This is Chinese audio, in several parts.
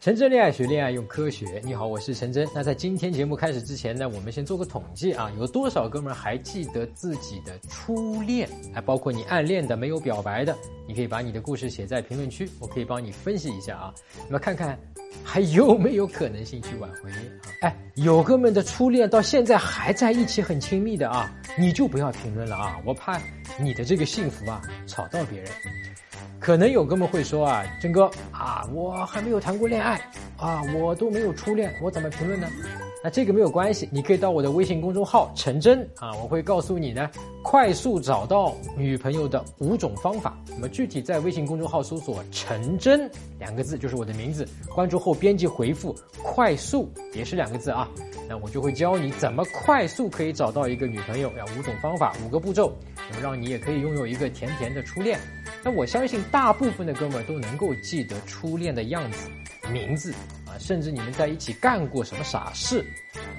陈真恋爱学恋爱用科学，你好，我是陈真。那在今天节目开始之前呢，我们先做个统计啊，有多少哥们儿还记得自己的初恋？还包括你暗恋的、没有表白的，你可以把你的故事写在评论区，我可以帮你分析一下啊。那么看看还有没有可能性去挽回啊？哎，有哥们的初恋到现在还在一起很亲密的啊，你就不要评论了啊，我怕你的这个幸福啊吵到别人。可能有哥们会说啊，真哥啊，我还没有谈过恋爱啊，我都没有初恋，我怎么评论呢？那这个没有关系，你可以到我的微信公众号陈真啊，我会告诉你呢，快速找到女朋友的五种方法。那么具体在微信公众号搜索“陈真”两个字就是我的名字，关注后编辑回复“快速”也是两个字啊，那我就会教你怎么快速可以找到一个女朋友，要五种方法，五个步骤，那么让你也可以拥有一个甜甜的初恋。那我相信大部分的哥们儿都能够记得初恋的样子、名字，甚至你们在一起干过什么傻事。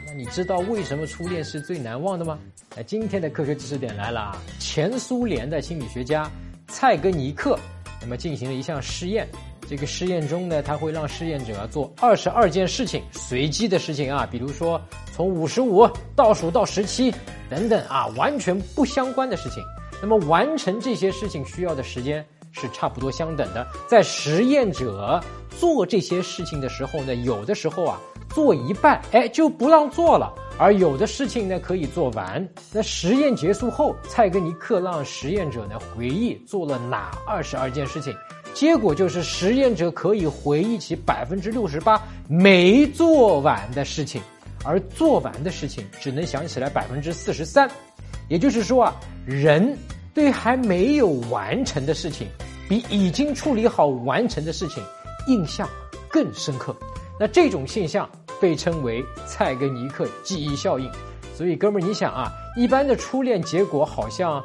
那你知道为什么初恋是最难忘的吗？那今天的科学知识点来了，前苏联的心理学家蔡格尼克，那么进行了一项试验。这个试验中呢，他会让试验者做二十二件事情，随机的事情啊，比如说从五十五倒数到十七等等啊，完全不相关的事情。那么完成这些事情需要的时间是差不多相等的。在实验者做这些事情的时候呢，有的时候啊做一半，哎就不让做了；而有的事情呢可以做完。那实验结束后，蔡格尼克让实验者呢回忆做了哪二十二件事情，结果就是实验者可以回忆起百分之六十八没做完的事情，而做完的事情只能想起来百分之四十三。也就是说啊，人对还没有完成的事情，比已经处理好完成的事情印象更深刻。那这种现象被称为蔡格尼克记忆效应。所以，哥们儿，你想啊，一般的初恋结果好像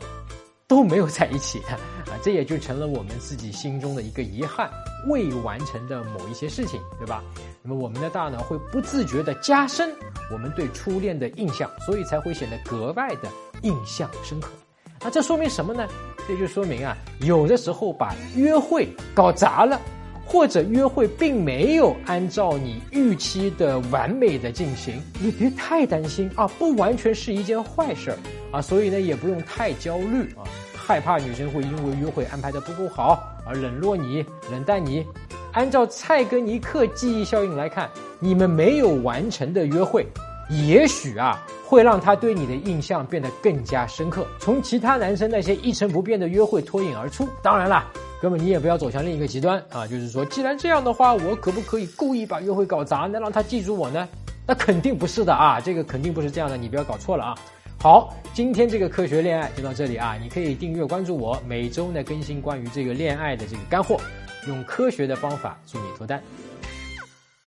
都没有在一起的 啊，这也就成了我们自己心中的一个遗憾，未完成的某一些事情，对吧？那么，我们的大脑会不自觉地加深我们对初恋的印象，所以才会显得格外的。印象深刻，那这说明什么呢？这就说明啊，有的时候把约会搞砸了，或者约会并没有按照你预期的完美的进行，你别太担心啊，不完全是一件坏事儿啊，所以呢，也不用太焦虑啊，害怕女生会因为约会安排的不够好而冷落你、冷淡你。按照蔡格尼克记忆效应来看，你们没有完成的约会。也许啊，会让他对你的印象变得更加深刻，从其他男生那些一成不变的约会脱颖而出。当然了，哥们，你也不要走向另一个极端啊，就是说，既然这样的话，我可不可以故意把约会搞砸，能让他记住我呢？那肯定不是的啊，这个肯定不是这样的，你不要搞错了啊。好，今天这个科学恋爱就到这里啊，你可以订阅关注我，每周呢更新关于这个恋爱的这个干货，用科学的方法助你脱单。